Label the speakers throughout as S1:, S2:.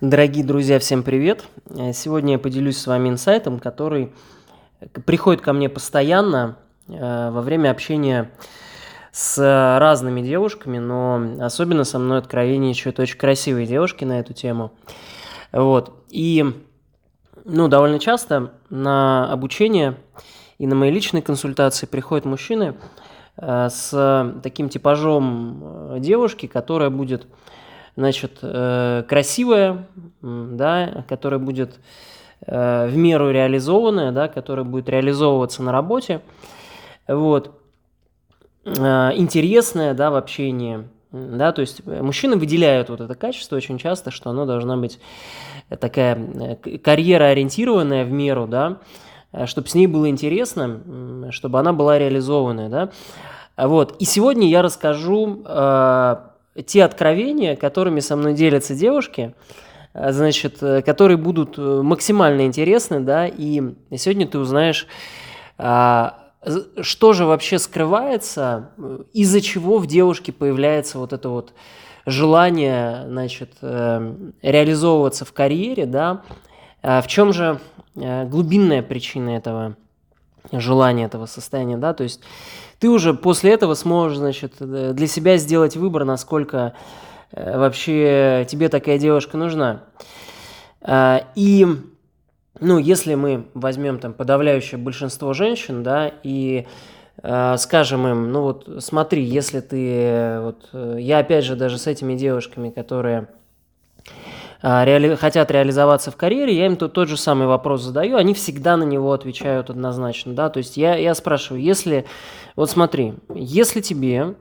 S1: Дорогие друзья, всем привет! Сегодня я поделюсь с вами инсайтом, который приходит ко мне постоянно э, во время общения с разными девушками, но особенно со мной откровенничают очень красивые девушки на эту тему. Вот. И, ну, довольно часто на обучение и на мои личные консультации приходят мужчины э, с таким типажом э, девушки, которая будет значит, э, красивая, да, которая будет э, в меру реализованная, да, которая будет реализовываться на работе, вот, э, интересная, да, в общении, да, то есть мужчины выделяют вот это качество очень часто, что оно должна быть такая карьера ориентированная в меру, да, чтобы с ней было интересно, чтобы она была реализованная, да, вот. И сегодня я расскажу те откровения, которыми со мной делятся девушки, э, значит, э, которые будут э, максимально интересны, да, и сегодня ты узнаешь, а, что же вообще скрывается, из-за чего в девушке появляется вот это вот желание, значит, реализовываться в карьере, да, а в чем же глубинная причина этого желания, этого состояния, да, то есть ты уже после этого сможешь, значит, э, для себя сделать выбор, насколько э, вообще тебе такая девушка нужна. А, и, ну, если мы возьмем там подавляющее большинство женщин, да, и э, скажем им, ну вот смотри, если ты, вот, я опять же даже с этими девушками, которые реали... хотят реализоваться в карьере, я им тот, тот же самый вопрос задаю, они всегда на него отвечают однозначно, да, то есть я, я спрашиваю, если, вот смотри, если тебе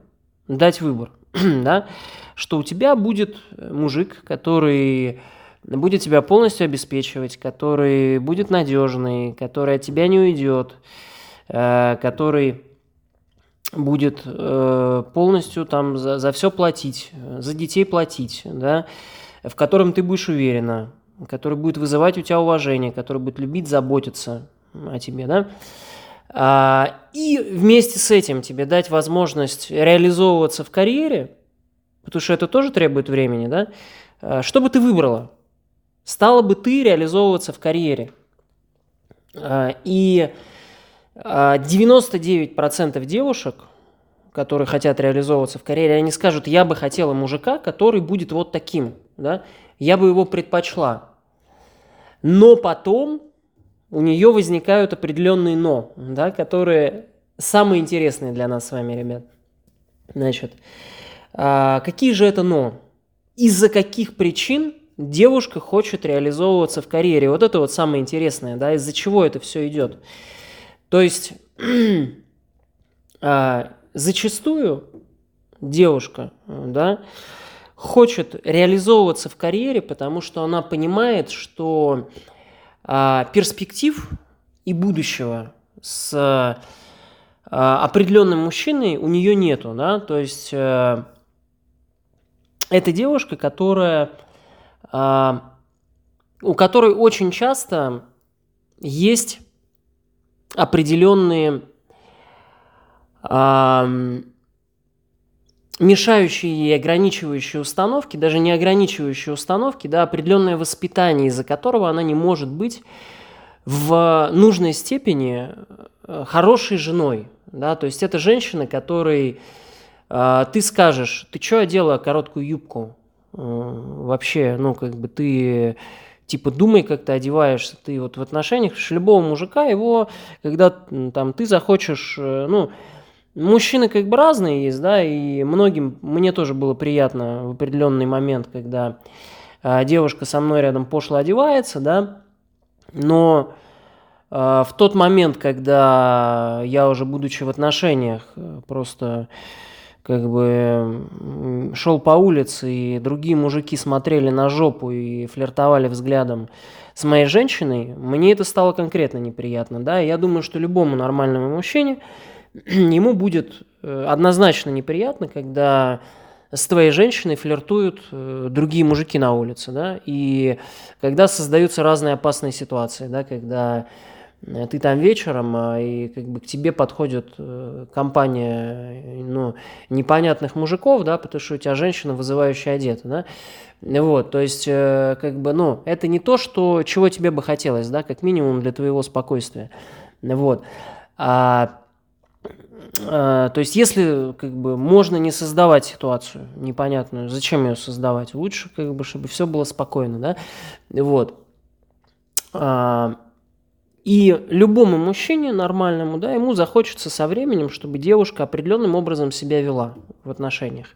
S1: дать выбор, да, что у тебя будет мужик, который будет тебя полностью обеспечивать, который будет надежный, который от тебя не уйдет, э, который будет э, полностью там за, за все платить, за детей платить, да, в котором ты будешь уверена, который будет вызывать у тебя уважение, который будет любить, заботиться о тебе, да? А, и вместе с этим тебе дать возможность реализовываться в карьере, потому что это тоже требует времени, да? А, что бы ты выбрала? Стала бы ты реализовываться в карьере? А, и 99% девушек – которые хотят реализовываться в карьере, они скажут, я бы хотела мужика, который будет вот таким, да, я бы его предпочла. Но потом у нее возникают определенные но, да, которые самые интересные для нас с вами, ребят. Значит, а, какие же это но? Из-за каких причин девушка хочет реализовываться в карьере? Вот это вот самое интересное, да, из-за чего это все идет. То есть а, зачастую девушка, да, хочет реализовываться в карьере, потому что она понимает, что а, перспектив и будущего с а, определенным мужчиной у нее нету, да, то есть а, это девушка, которая а, у которой очень часто есть определенные мешающие и ограничивающие установки, даже не ограничивающие установки, да, определенное воспитание, из-за которого она не может быть в нужной степени э, хорошей женой. Да? То есть это женщина, которой э, ты скажешь, ты что одела короткую юбку? Э, вообще, ну, как бы ты типа думай, как ты одеваешься, ты вот в отношениях любого мужика, его, когда там ты захочешь, э, ну, Мужчины как бы разные есть, да, и многим, мне тоже было приятно в определенный момент, когда э, девушка со мной рядом пошло одевается, да, но э, в тот момент, когда я уже, будучи в отношениях, просто как бы шел по улице, и другие мужики смотрели на жопу и флиртовали взглядом с моей женщиной, мне это стало конкретно неприятно, да, и я думаю, что любому нормальному мужчине ему будет э, однозначно неприятно, когда с твоей женщиной флиртуют э, другие мужики на улице, да, и когда создаются разные опасные ситуации, да, когда э, ты там вечером, а, и как бы к тебе подходит компания ну, непонятных мужиков, да, потому что у тебя женщина вызывающая одета, да, вот, то есть, как бы, ну, это не то, что, чего тебе бы хотелось, да, как минимум для твоего спокойствия, вот, а, то есть, если как бы можно не создавать ситуацию непонятную, зачем ее создавать? Лучше, как бы, чтобы все было спокойно, да? Вот. А, и любому мужчине нормальному, да, ему захочется со временем, чтобы девушка определенным образом себя вела в отношениях.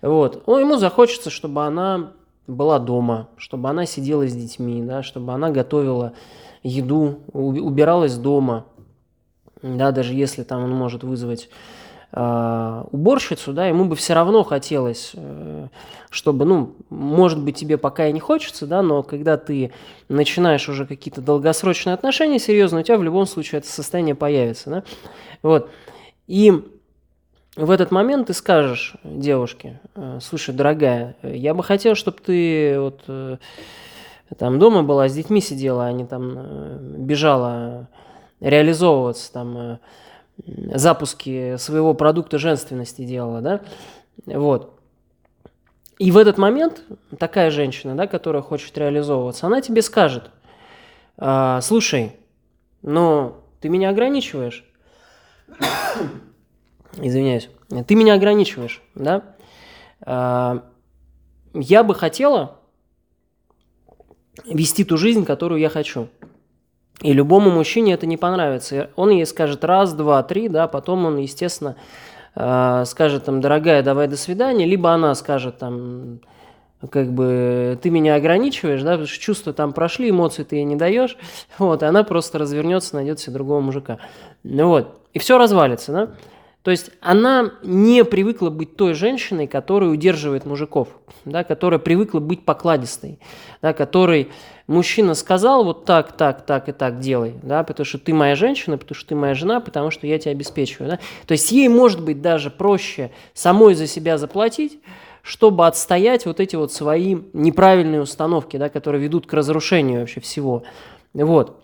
S1: Вот. Ну, ему захочется, чтобы она была дома, чтобы она сидела с детьми, да, чтобы она готовила еду, убиралась дома, да, даже если там он может вызвать э, уборщицу, да, ему бы все равно хотелось, э, чтобы, ну, может быть, тебе пока и не хочется, да, но когда ты начинаешь уже какие-то долгосрочные отношения серьезные, у тебя в любом случае это состояние появится, да, вот, и в этот момент ты скажешь девушке, э, слушай, дорогая, я бы хотел, чтобы ты вот там дома была, с детьми сидела, а не там бежала реализовываться, там, э, запуски своего продукта женственности делала, да, вот. И в этот момент такая женщина, да, которая хочет реализовываться, она тебе скажет, а, слушай, но ты меня ограничиваешь, извиняюсь, ты меня ограничиваешь, да, а, я бы хотела вести ту жизнь, которую я хочу. И любому мужчине это не понравится. Он ей скажет раз, два, три, да, потом он, естественно, э, скажет там, дорогая, давай до свидания, либо она скажет там, как бы, ты меня ограничиваешь, да, потому что чувства там прошли, эмоции ты ей не даешь, вот, и она просто развернется, найдет себе другого мужика. Ну вот, и все развалится, да. То есть она не привыкла быть той женщиной, которая удерживает мужиков, да, которая привыкла быть покладистой, да, которой мужчина сказал вот так, так, так и так делай, да, потому что ты моя женщина, потому что ты моя жена, потому что я тебя обеспечиваю. Да. То есть ей может быть даже проще самой за себя заплатить, чтобы отстоять вот эти вот свои неправильные установки, да, которые ведут к разрушению вообще всего. Вот.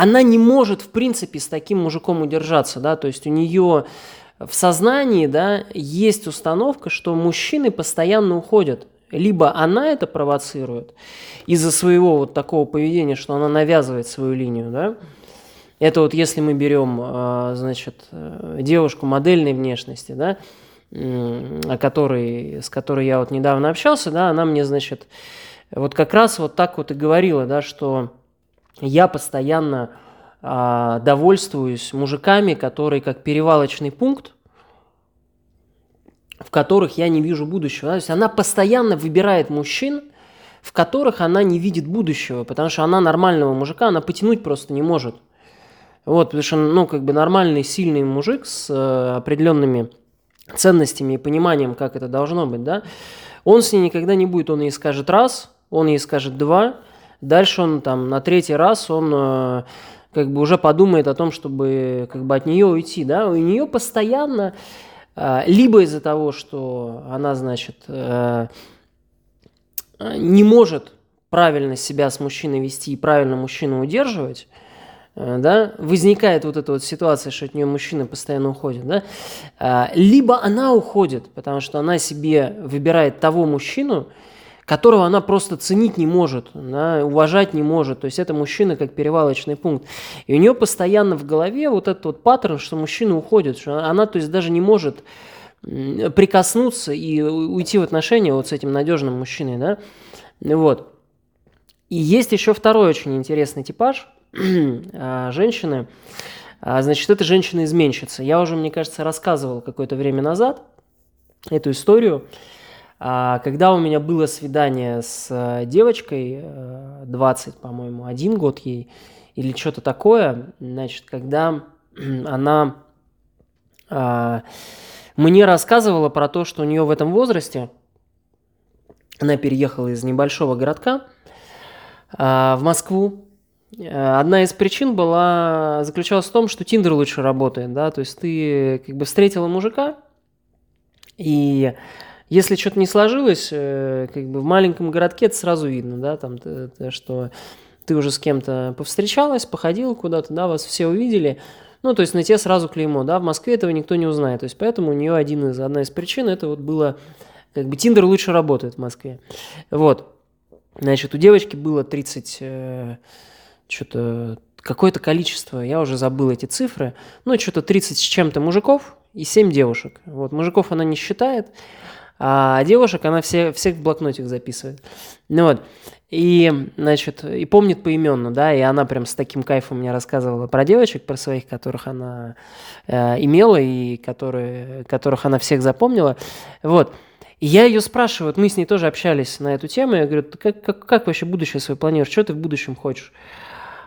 S1: Она не может, в принципе, с таким мужиком удержаться, да, то есть у нее в сознании, да, есть установка, что мужчины постоянно уходят. Либо она это провоцирует из-за своего вот такого поведения, что она навязывает свою линию, да, это вот если мы берем, а, значит, э, девушку модельной внешности, да, о которой, с которой я вот недавно общался, да, она мне, значит, вот как раз вот так вот и говорила, да, что я постоянно э, довольствуюсь мужиками, которые как перевалочный пункт, в которых я не вижу будущего. То есть она постоянно выбирает мужчин, в которых она не видит будущего, потому что она нормального мужика, она потянуть просто не может. Вот, потому что, ну, как бы нормальный, сильный мужик с э, определенными ценностями и пониманием, как это должно быть, да, он с ней никогда не будет, он ей скажет раз, он ей скажет два, Дальше он там на третий раз он э, как бы уже подумает о том, чтобы как бы от нее уйти, да, у нее постоянно э, либо из-за того, что она, значит, э, не может правильно себя с мужчиной вести и правильно мужчину удерживать, да, возникает вот эта вот ситуация, что от нее мужчина постоянно уходит, да, либо она уходит, потому что она себе выбирает того мужчину, которого она просто ценить не может, да, уважать не может. То есть это мужчина как перевалочный пункт. И у нее постоянно в голове вот этот вот паттерн, что мужчина уходит, что она, то есть, даже не может прикоснуться и уйти в отношения вот с этим надежным мужчиной, да, вот. И есть еще второй очень интересный типаж а, женщины, а, значит, это женщина-изменщица. Я уже, мне кажется, рассказывал какое-то время назад эту историю. А когда у меня было свидание с э, девочкой, 20, э, по-моему, один год ей, или что-то такое, значит, когда она а, мне рассказывала про то, что у нее в этом возрасте, она переехала из небольшого городка а, в Москву, Одна из причин была, заключалась в том, что Тиндер лучше работает, да, то есть ты как бы встретила мужика, и если что-то не сложилось, э, как бы в маленьком городке это сразу видно, да, там, что ты уже с кем-то повстречалась, походила куда-то, да, вас все увидели, ну, то есть на тебе сразу клеймо, да, в Москве этого никто не узнает, то есть поэтому у нее один из, одна из причин, это вот было, как бы, Тиндер лучше работает в Москве, вот, значит, у девочки было 30, э, что-то, какое-то количество, я уже забыл эти цифры, ну, что-то 30 с чем-то мужиков и 7 девушек, вот, мужиков она не считает, а девушек она все, всех в блокнотик записывает. Ну вот, и, значит, и помнит поименно, да, и она прям с таким кайфом мне рассказывала про девочек, про своих, которых она э, имела и которые, которых она всех запомнила. Вот. И я ее спрашиваю, вот мы с ней тоже общались на эту тему, я говорю, как, как, как вообще будущее свое планируешь, что ты в будущем хочешь?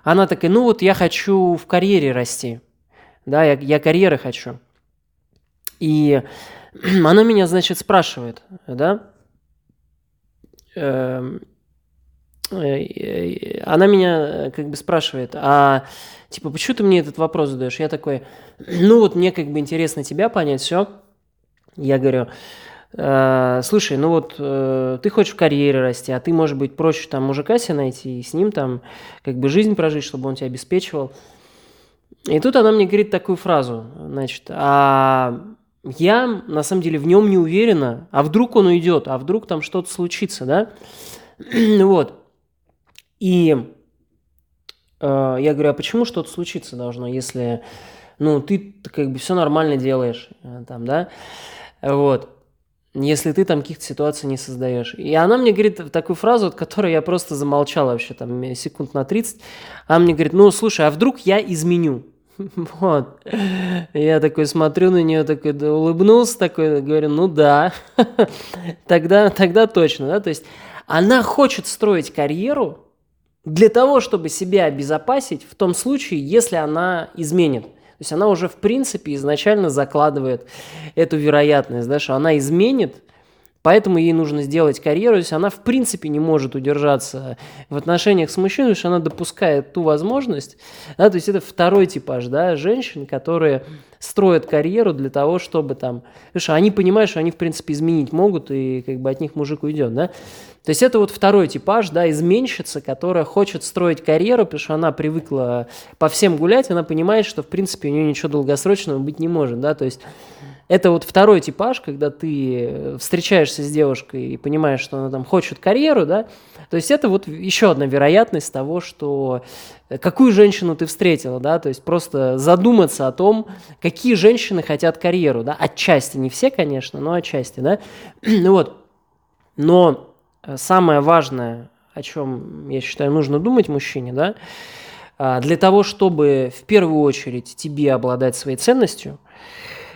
S1: Она такая, ну вот я хочу в карьере расти, да, я, я карьеры хочу. И она меня, значит, спрашивает, да, эм, Э, она меня э, как бы спрашивает, а типа, почему ты мне этот вопрос задаешь? Я такой, ну вот мне как бы интересно тебя понять, все. Я говорю, э, слушай, ну вот э, ты хочешь в карьере расти, а ты, может быть, проще там мужика себе найти и с ним там как бы жизнь прожить, чтобы он тебя обеспечивал. И тут она мне говорит такую фразу, значит, а я на самом деле в нем не уверена, а вдруг он уйдет, а вдруг там что-то случится, да? вот. И э, я говорю, а почему что-то случиться должно, если, ну, ты как бы все нормально делаешь, э, там, да, вот, если ты там каких-то ситуаций не создаешь. И она мне говорит такую фразу, от которой я просто замолчал вообще, там, секунд на 30. Она мне говорит, ну, слушай, а вдруг я изменю? Вот. Я такой смотрю на нее, такой да, улыбнулся, такой, говорю, ну да, тогда, тогда точно, да, то есть она хочет строить карьеру, для того, чтобы себя обезопасить в том случае, если она изменит. То есть она уже в принципе изначально закладывает эту вероятность, да, что она изменит, Поэтому ей нужно сделать карьеру, то есть она в принципе не может удержаться в отношениях с мужчиной, потому что она допускает ту возможность, да, то есть это второй типаж, да, женщин, которые строят карьеру для того, чтобы там, что они понимают, что они в принципе изменить могут, и как бы от них мужик уйдет, да, то есть это вот второй типаж, да, изменщица, которая хочет строить карьеру, потому что она привыкла по всем гулять, она понимает, что в принципе у нее ничего долгосрочного быть не может, да, то есть это вот второй типаж, когда ты встречаешься с девушкой и понимаешь, что она там хочет карьеру, да, то есть это вот еще одна вероятность того, что э, какую женщину ты встретила, да, то есть просто задуматься о том, какие женщины хотят карьеру, да, отчасти, не все, конечно, но отчасти, да, ну вот, но э, самое важное, о чем, я считаю, нужно думать мужчине, да, а, для того, чтобы в первую очередь тебе обладать своей ценностью –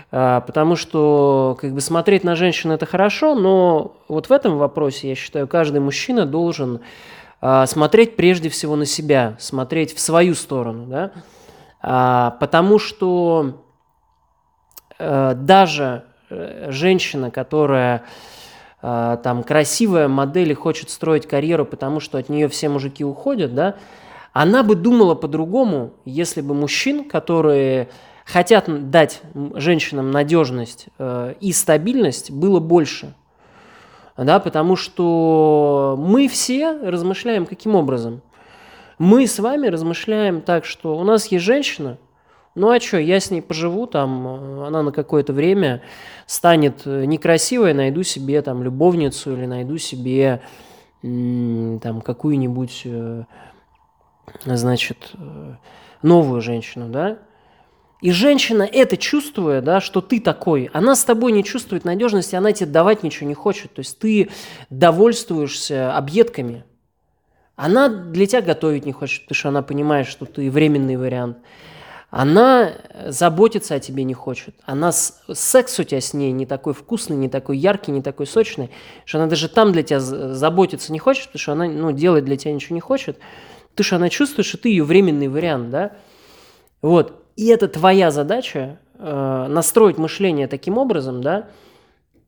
S1: потому что как бы смотреть на женщин это хорошо, но вот в этом вопросе, я считаю, каждый мужчина должен а, смотреть прежде всего на себя, смотреть в свою сторону, да, а, потому что э, даже э, женщина, которая там красивая модель и хочет строить карьеру, потому что от нее все мужики уходят, да, она бы думала по-другому, если бы мужчин, которые хотят дать женщинам надежность э, и стабильность, было больше. Да, потому что мы все размышляем каким образом? Мы с вами размышляем так, что у нас есть женщина, ну а что, я с ней поживу, там, э, она на какое-то время станет э, некрасивой, найду себе там любовницу или найду себе там какую-нибудь, значит, новую женщину, да? И женщина это чувствуя, да, что ты такой, она с тобой не чувствует надежности, она тебе давать ничего не хочет. То есть ты довольствуешься объедками. Она для тебя готовить не хочет, потому что она понимает, что ты временный вариант. Она заботиться о тебе не хочет. Она секс у тебя с ней не такой вкусный, не такой яркий, не такой сочный, что она даже там для тебя заботиться не хочет, потому что она ну, делать для тебя ничего не хочет, потому что она чувствует, что ты ее временный вариант, да. Вот. И это твоя задача э, настроить мышление таким образом, да,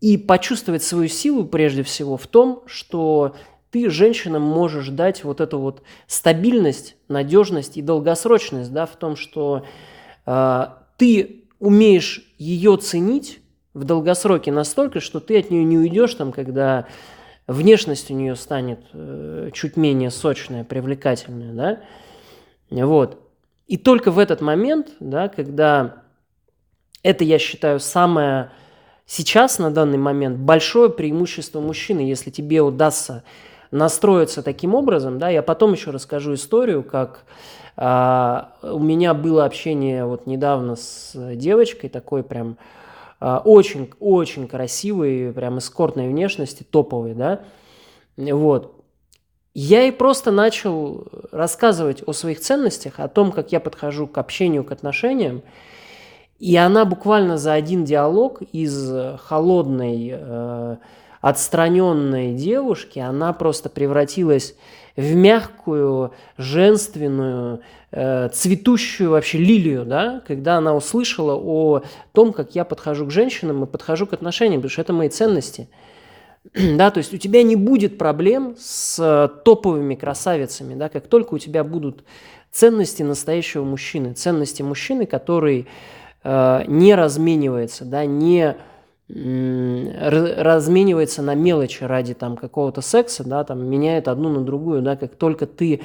S1: и почувствовать свою силу прежде всего в том, что ты женщинам можешь дать вот эту вот стабильность, надежность и долгосрочность, да, в том, что э, ты умеешь ее ценить в долгосроке настолько, что ты от нее не уйдешь, там, когда внешность у нее станет э, чуть менее сочная, привлекательная, да, вот. И только в этот момент, да, когда это, я считаю, самое сейчас на данный момент большое преимущество мужчины, если тебе удастся настроиться таким образом, да, я потом еще расскажу историю, как а, у меня было общение вот недавно с девочкой, такой прям очень-очень а, красивой, прям эскортной внешности, топовой, да, вот. Я ей просто начал рассказывать о своих ценностях, о том, как я подхожу к общению, к отношениям, и она буквально за один диалог из холодной, э, отстраненной девушки, она просто превратилась в мягкую, женственную, э, цветущую вообще лилию, да, когда она услышала о том, как я подхожу к женщинам и подхожу к отношениям, потому что это мои ценности. Да, то есть у тебя не будет проблем с топовыми красавицами, да, как только у тебя будут ценности настоящего мужчины, ценности мужчины, который э, не разменивается, да, не разменивается на мелочи ради там какого-то секса, да, там меняет одну на другую, да, как только ты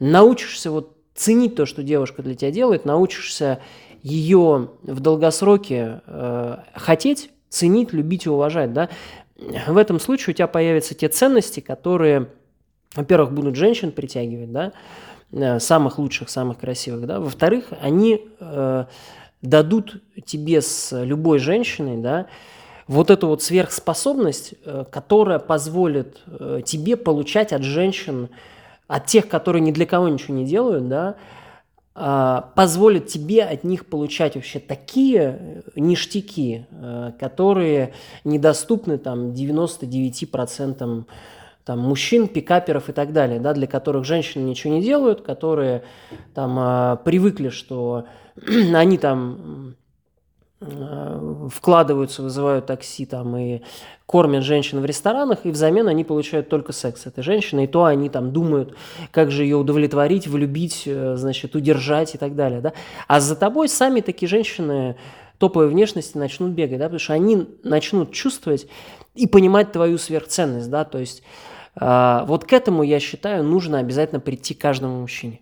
S1: научишься вот ценить то, что девушка для тебя делает, научишься ее в долгосроке э, хотеть, ценить, любить и уважать, да, в этом случае у тебя появятся те ценности, которые, во-первых, будут женщин притягивать, да, э, самых лучших, самых красивых, да, во-вторых, они э, дадут тебе с любой женщиной, да, вот эту вот сверхспособность, э, которая позволит э, тебе получать от женщин, от тех, которые ни для кого ничего не делают, да, а, позволит тебе от них получать вообще такие ништяки, э, которые недоступны там 99% там, мужчин, пикаперов и так далее, да, для которых женщины ничего не делают, которые там а, привыкли, что они там Э, вкладываются, вызывают такси там и кормят женщин в ресторанах, и взамен они получают только секс этой женщины, и то они там думают, как же ее удовлетворить, влюбить, э, значит, удержать и так далее, да. А за тобой сами такие женщины топовой внешности начнут бегать, да, потому что они начнут чувствовать и понимать твою сверхценность, да, то есть э, вот к этому, я считаю, нужно обязательно прийти каждому мужчине.